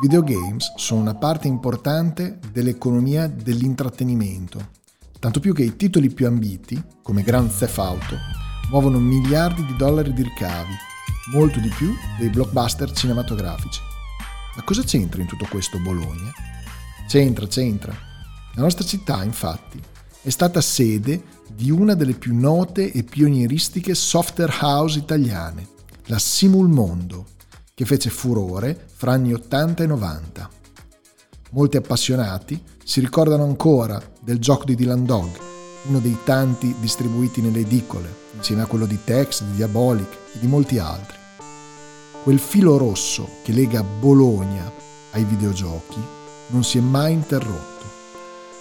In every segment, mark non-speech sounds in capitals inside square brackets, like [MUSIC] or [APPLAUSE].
videogames sono una parte importante dell'economia dell'intrattenimento, tanto più che i titoli più ambiti, come Grand Theft Auto, muovono miliardi di dollari di ricavi, molto di più dei blockbuster cinematografici. Ma cosa c'entra in tutto questo Bologna? C'entra, c'entra. La nostra città, infatti, è stata sede di una delle più note e pionieristiche software house italiane, la Simulmondo, che fece furore fra anni 80 e 90. Molti appassionati si ricordano ancora del gioco di Dylan Dog, uno dei tanti distribuiti nelle edicole, insieme a quello di Tex, di Diabolic e di molti altri. Quel filo rosso che lega Bologna ai videogiochi non si è mai interrotto.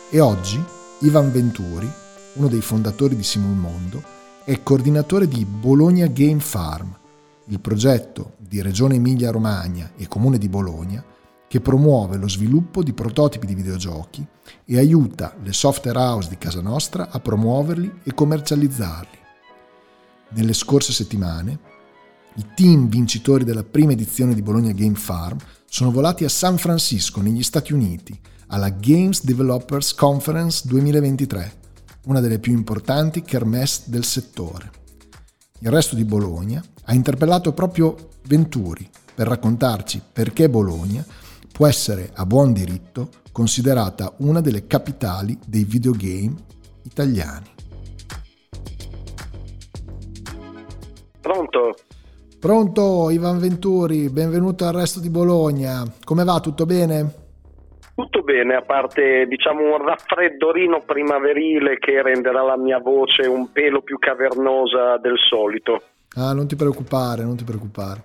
E oggi Ivan Venturi, uno dei fondatori di Simulmondo, è coordinatore di Bologna Game Farm, il progetto di Regione Emilia-Romagna e Comune di Bologna che promuove lo sviluppo di prototipi di videogiochi e aiuta le software house di casa nostra a promuoverli e commercializzarli. Nelle scorse settimane, i team vincitori della prima edizione di Bologna Game Farm sono volati a San Francisco, negli Stati Uniti, alla Games Developers Conference 2023, una delle più importanti kermesse del settore. Il resto di Bologna ha interpellato proprio Venturi per raccontarci perché Bologna può essere a buon diritto considerata una delle capitali dei videogame italiani. Pronto? Pronto, Ivan Venturi, benvenuto al resto di Bologna. Come va? Tutto bene? Tutto bene, a parte diciamo un raffreddorino primaverile che renderà la mia voce un pelo più cavernosa del solito. Ah, non ti preoccupare, non ti preoccupare.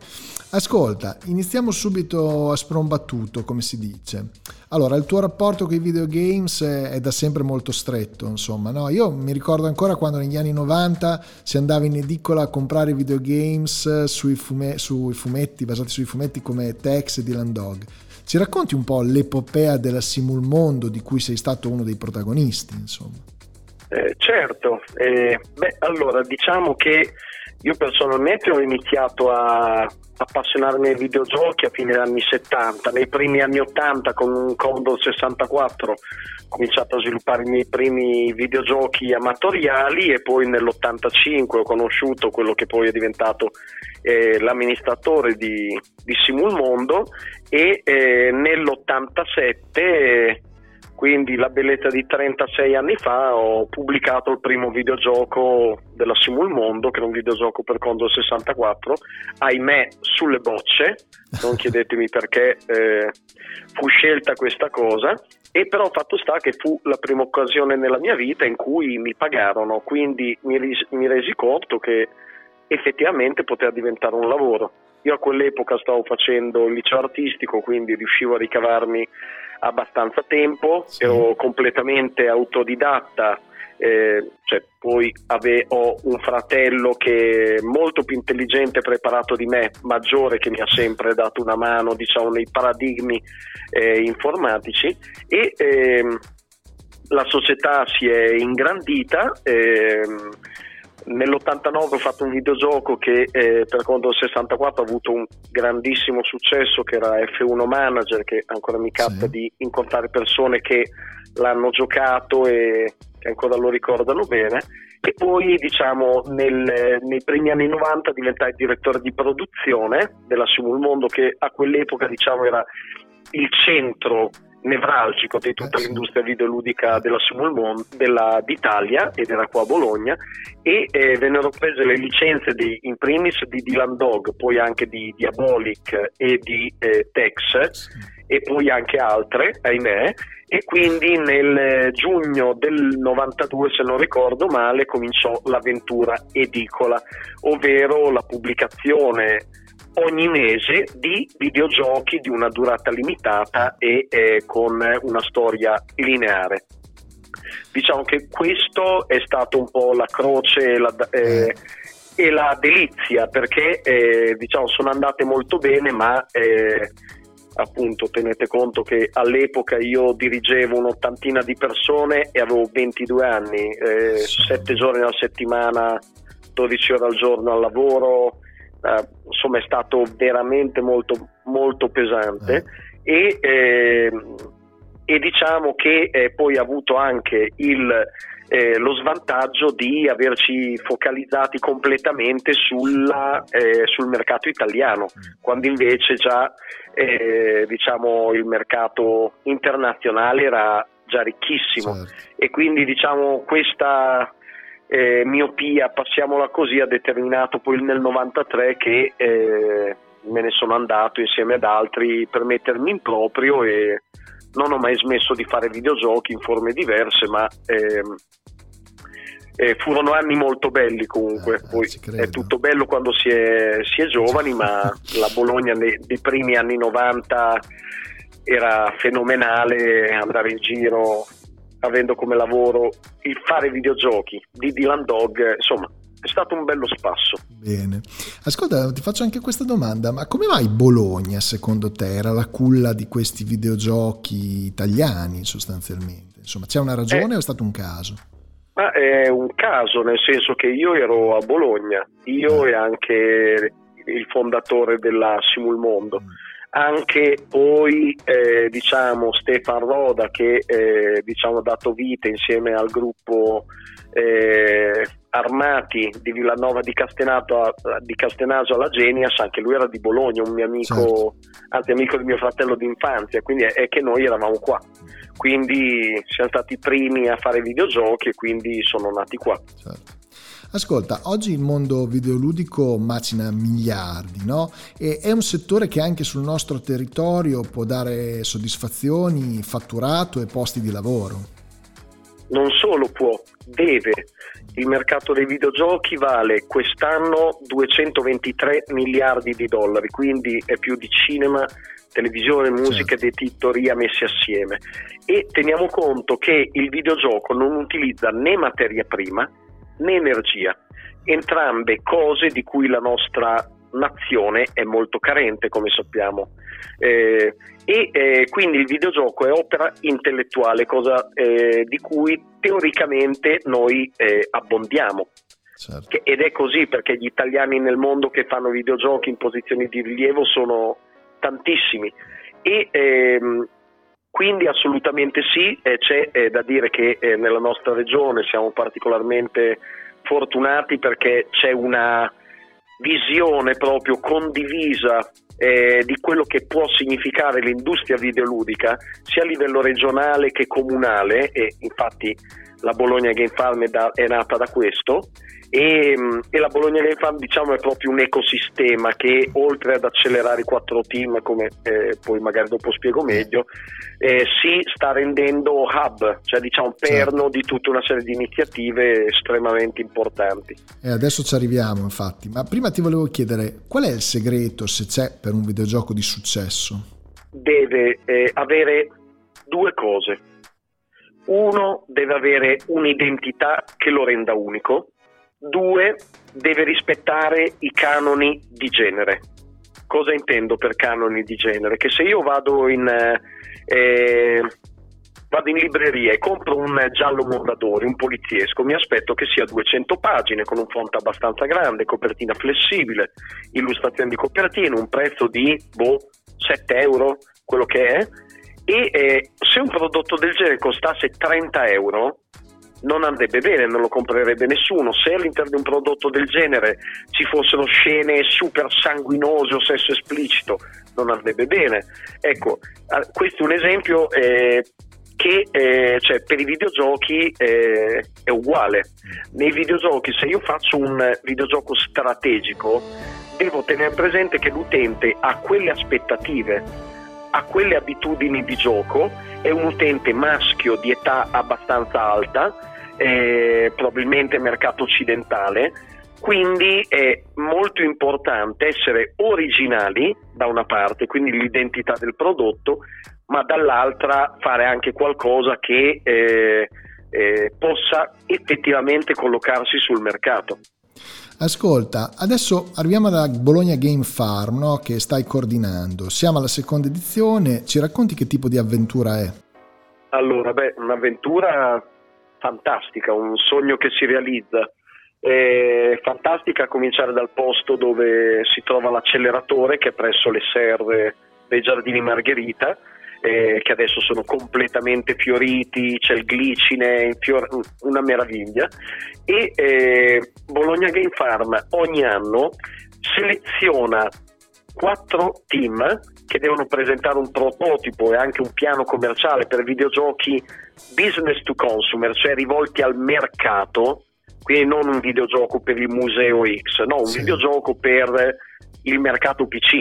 Ascolta, iniziamo subito a sprombattuto, come si dice. Allora, il tuo rapporto con i videogames è da sempre molto stretto, insomma, no? Io mi ricordo ancora quando negli anni 90 si andava in edicola a comprare videogames sui, fume- sui fumetti, basati sui fumetti come Tex e Dylan Dog. Ci racconti un po' l'epopea della Simulmondo di cui sei stato uno dei protagonisti, insomma? Eh, certo, eh, beh, allora diciamo che io personalmente ho iniziato a appassionarmi ai videogiochi a fine anni 70, nei primi anni 80 con un Commodore 64 ho cominciato a sviluppare i miei primi videogiochi amatoriali e poi nell'85 ho conosciuto quello che poi è diventato eh, l'amministratore di, di Simulmondo e eh, nell'87 quindi la bellezza di 36 anni fa ho pubblicato il primo videogioco della Simulmondo, che era un videogioco per Commodore 64, ahimè sulle bocce, non [LAUGHS] chiedetemi perché eh, fu scelta questa cosa, e però fatto sta che fu la prima occasione nella mia vita in cui mi pagarono, quindi mi, ris- mi resi conto che effettivamente poteva diventare un lavoro. Io a quell'epoca stavo facendo il liceo artistico, quindi riuscivo a ricavarmi abbastanza tempo, sì. ero completamente autodidatta, eh, cioè, poi ave- ho un fratello che è molto più intelligente e preparato di me, maggiore, che mi ha sempre dato una mano diciamo, nei paradigmi eh, informatici e ehm, la società si è ingrandita. Ehm, Nell'89 ho fatto un videogioco che eh, per conto 64 ha avuto un grandissimo successo che era F1 Manager che ancora mi capita sì. di incontrare persone che l'hanno giocato e che ancora lo ricordano bene e poi diciamo nel, nei primi anni 90 diventai direttore di produzione della Simulmondo che a quell'epoca diciamo era il centro nevralgico di tutta eh, l'industria videoludica della Simulmon, della, d'Italia ed era qua a Bologna e eh, vennero prese le licenze di, in primis di Dylan Dog, poi anche di Diabolic e di eh, Tex e poi anche altre, ahimè, e quindi nel giugno del 92, se non ricordo male, cominciò l'avventura edicola, ovvero la pubblicazione ogni mese di videogiochi di una durata limitata e eh, con una storia lineare. Diciamo che questo è stato un po' la croce e la, eh, e la delizia perché eh, diciamo, sono andate molto bene ma eh, appunto tenete conto che all'epoca io dirigevo un'ottantina di persone e avevo 22 anni, eh, 7 giorni alla settimana, 12 ore al giorno al lavoro, eh, insomma è stato veramente molto, molto pesante eh. e, eh, e, diciamo che eh, poi ha avuto anche il, eh, lo svantaggio di averci focalizzati completamente sulla, sul mercato italiano, mm. quando invece già diciamo, il mercato internazionale era già ricchissimo certo. e quindi diciamo questa eh, miopia, passiamola così, ha determinato poi nel 93 che eh, me ne sono andato insieme ad altri per mettermi in proprio e non ho mai smesso di fare videogiochi in forme diverse, ma ehm, eh, furono anni molto belli comunque, eh, poi è tutto bello quando si è, si è giovani, ma la Bologna nei, dei primi anni 90 era fenomenale andare in giro avendo come lavoro il fare videogiochi di Dylan Dog, insomma, è stato un bello spasso. Bene. Ascolta, ti faccio anche questa domanda, ma come mai Bologna secondo te era la culla di questi videogiochi italiani sostanzialmente? Insomma, c'è una ragione eh, o è stato un caso? Ma è un caso, nel senso che io ero a Bologna, io eh. e anche il fondatore della Simulmondo. Mm anche poi eh, diciamo Stefan Roda che eh, diciamo, ha dato vita insieme al gruppo eh, Armati di Villanova di, Castenato, di Castenaso alla Genias, anche lui era di Bologna, un mio amico, certo. anzi amico del mio fratello d'infanzia, quindi è, è che noi eravamo qua. Quindi siamo stati i primi a fare videogiochi e quindi sono nati qua. Certo. Ascolta, oggi il mondo videoludico macina miliardi, no? E è un settore che anche sul nostro territorio può dare soddisfazioni, fatturato e posti di lavoro. Non solo può, deve. Il mercato dei videogiochi vale quest'anno 223 miliardi di dollari, quindi è più di cinema, televisione, musica certo. ed editoria messi assieme. E teniamo conto che il videogioco non utilizza né materia prima, né energia, entrambe cose di cui la nostra nazione è molto carente, come sappiamo. Eh, e eh, quindi il videogioco è opera intellettuale, cosa eh, di cui teoricamente noi eh, abbondiamo. Certo. Che, ed è così perché gli italiani nel mondo che fanno videogiochi in posizioni di rilievo sono tantissimi. E, ehm, quindi assolutamente sì, eh, c'è eh, da dire che eh, nella nostra regione siamo particolarmente fortunati perché c'è una visione proprio condivisa eh, di quello che può significare l'industria videoludica sia a livello regionale che comunale e infatti la Bologna Game Farm è, da, è nata da questo e, mm, e, la Bologna Game Farm diciamo è proprio un ecosistema che oltre ad accelerare i quattro team come eh, poi magari dopo spiego meglio eh, si sta rendendo hub cioè diciamo perno certo. di tutta una serie di iniziative estremamente importanti. E adesso ci arriviamo infatti. Ma prima ti volevo chiedere qual è il segreto se c'è per un videogioco di successo? Deve eh, avere due cose. Uno deve avere un'identità che lo renda unico Due, deve rispettare i canoni di genere. Cosa intendo per canoni di genere? Che se io vado in, eh, vado in libreria e compro un giallo Mondadori, un poliziesco, mi aspetto che sia 200 pagine con un font abbastanza grande, copertina flessibile, illustrazione di copertina, un prezzo di boh, 7 euro, quello che è. E eh, se un prodotto del genere costasse 30 euro, non andrebbe bene, non lo comprerebbe nessuno. Se all'interno di un prodotto del genere ci fossero scene super sanguinose o sesso esplicito, non andrebbe bene. Ecco, questo è un esempio eh, che eh, cioè, per i videogiochi eh, è uguale. Nei videogiochi, se io faccio un videogioco strategico, devo tenere presente che l'utente ha quelle aspettative, ha quelle abitudini di gioco, è un utente maschio di età abbastanza alta eh, probabilmente mercato occidentale, Quindi è molto importante essere originali da una parte, quindi l'identità del prodotto, ma dall'altra fare anche qualcosa che eh, eh, possa effettivamente collocarsi sul mercato. Ascolta, adesso arriviamo alla Bologna Game Farm no? che stai coordinando. Siamo alla seconda edizione, ci racconti che tipo di avventura è? Allora, beh, un'avventura fantastica, un sogno che si realizza. È fantastica a cominciare dal posto dove si trova l'acceleratore che è presso le serre dei Giardini Margherita eh, che adesso sono completamente fioriti, c'è il glicine, fior- una meraviglia. E eh, Bologna Game Farm ogni anno seleziona quattro team che devono presentare un prototipo e anche un piano commerciale per videogiochi business to consumer, cioè rivolti al mercato, quindi non un videogioco per il museo X, no, un sì. videogioco per il mercato PC.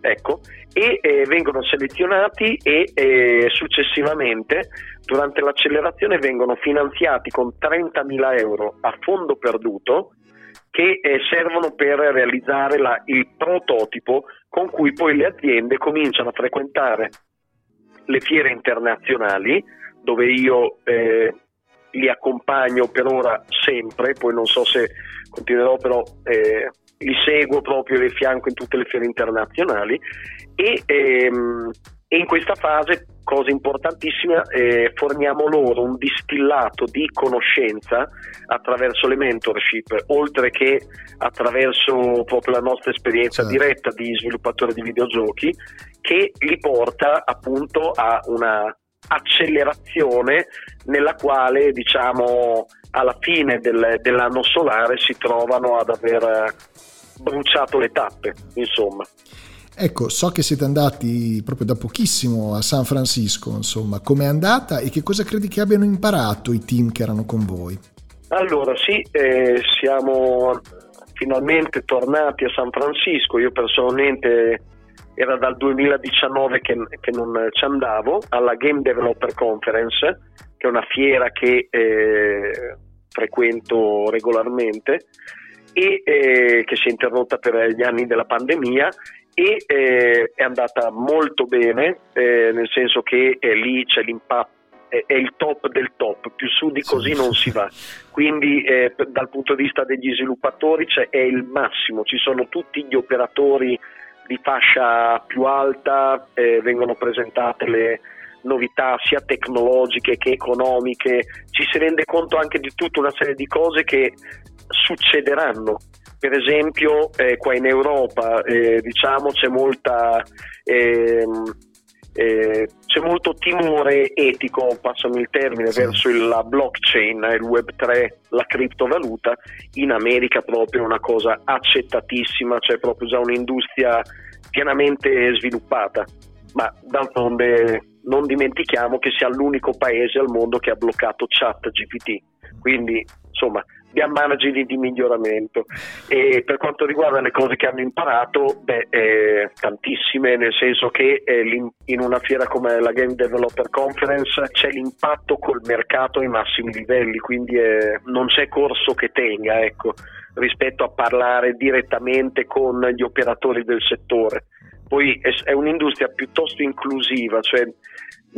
Ecco, e eh, vengono selezionati e eh, successivamente durante l'accelerazione vengono finanziati con 30.000 euro a fondo perduto che eh, servono per realizzare la, il prototipo con cui poi le aziende cominciano a frequentare le fiere internazionali dove io eh, li accompagno per ora sempre, poi non so se continuerò però eh, li seguo proprio di fianco in tutte le fiere internazionali e, ehm, e in questa fase, cosa importantissima, eh, forniamo loro un distillato di conoscenza attraverso le mentorship, oltre che attraverso proprio la nostra esperienza certo. diretta di sviluppatore di videogiochi, che li porta appunto a una accelerazione nella quale diciamo alla fine del, dell'anno solare si trovano ad aver bruciato le tappe insomma. Ecco, so che siete andati proprio da pochissimo a San Francisco, insomma, com'è andata e che cosa credi che abbiano imparato i team che erano con voi? Allora, sì, eh, siamo finalmente tornati a San Francisco, io personalmente era dal 2019 che, che non ci andavo, alla Game Developer Conference, che è una fiera che eh, frequento regolarmente e eh, che si è interrotta per gli anni della pandemia e eh, è andata molto bene, eh, nel senso che eh, lì c'è l'impatto è il top del top, più su di così non si va. Quindi eh, dal punto di vista degli sviluppatori cioè, è il massimo, ci sono tutti gli operatori di fascia più alta, eh, vengono presentate le novità sia tecnologiche che economiche, ci si rende conto anche di tutta una serie di cose che succederanno. Per esempio eh, qua in Europa eh, diciamo c'è molta ehm, eh, c'è molto timore etico, passami il termine, sì. verso il, la blockchain, il web 3, la criptovaluta, in America proprio è una cosa accettatissima, c'è proprio già un'industria pienamente sviluppata, ma d'altronde non dimentichiamo che sia l'unico paese al mondo che ha bloccato chat GPT, quindi insomma abbiamo margini di miglioramento. E per quanto riguarda le cose che hanno imparato, beh, eh, tantissime, nel senso che eh, in una fiera come la Game Developer Conference c'è l'impatto col mercato ai massimi livelli, quindi eh, non c'è corso che tenga, ecco, rispetto a parlare direttamente con gli operatori del settore. Poi è, è un'industria piuttosto inclusiva, cioè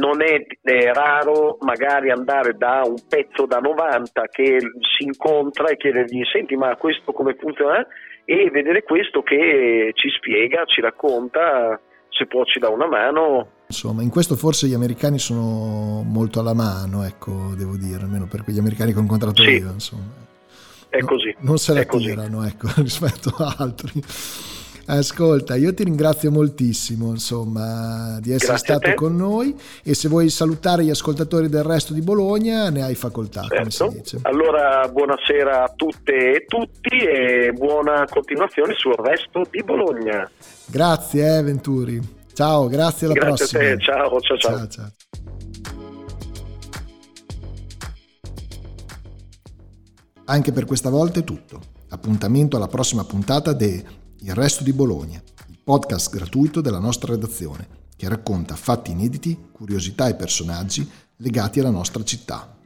non è, è, raro magari andare da un pezzo da 90 che si incontra e chiedergli senti ma questo come funziona e vedere questo che ci spiega, ci racconta, se può ci dà una mano. Insomma, in questo forse gli americani sono molto alla mano, ecco, devo dire, almeno per quegli americani che ho incontrato sì. io, insomma. È così. non se la tirano, ecco, [LAUGHS] rispetto a altri. Ascolta, io ti ringrazio moltissimo insomma, di essere Grazie stato con noi e se vuoi salutare gli ascoltatori del resto di Bologna ne hai facoltà, certo. Allora, buonasera a tutte e tutti e buona continuazione sul resto di Bologna. Grazie eh, Venturi. Ciao, grazie alla grazie prossima. A te. Ciao, ciao, ciao. ciao, ciao. Anche per questa volta è tutto. Appuntamento alla prossima puntata de il resto di Bologna, il podcast gratuito della nostra redazione, che racconta fatti inediti, curiosità e personaggi legati alla nostra città.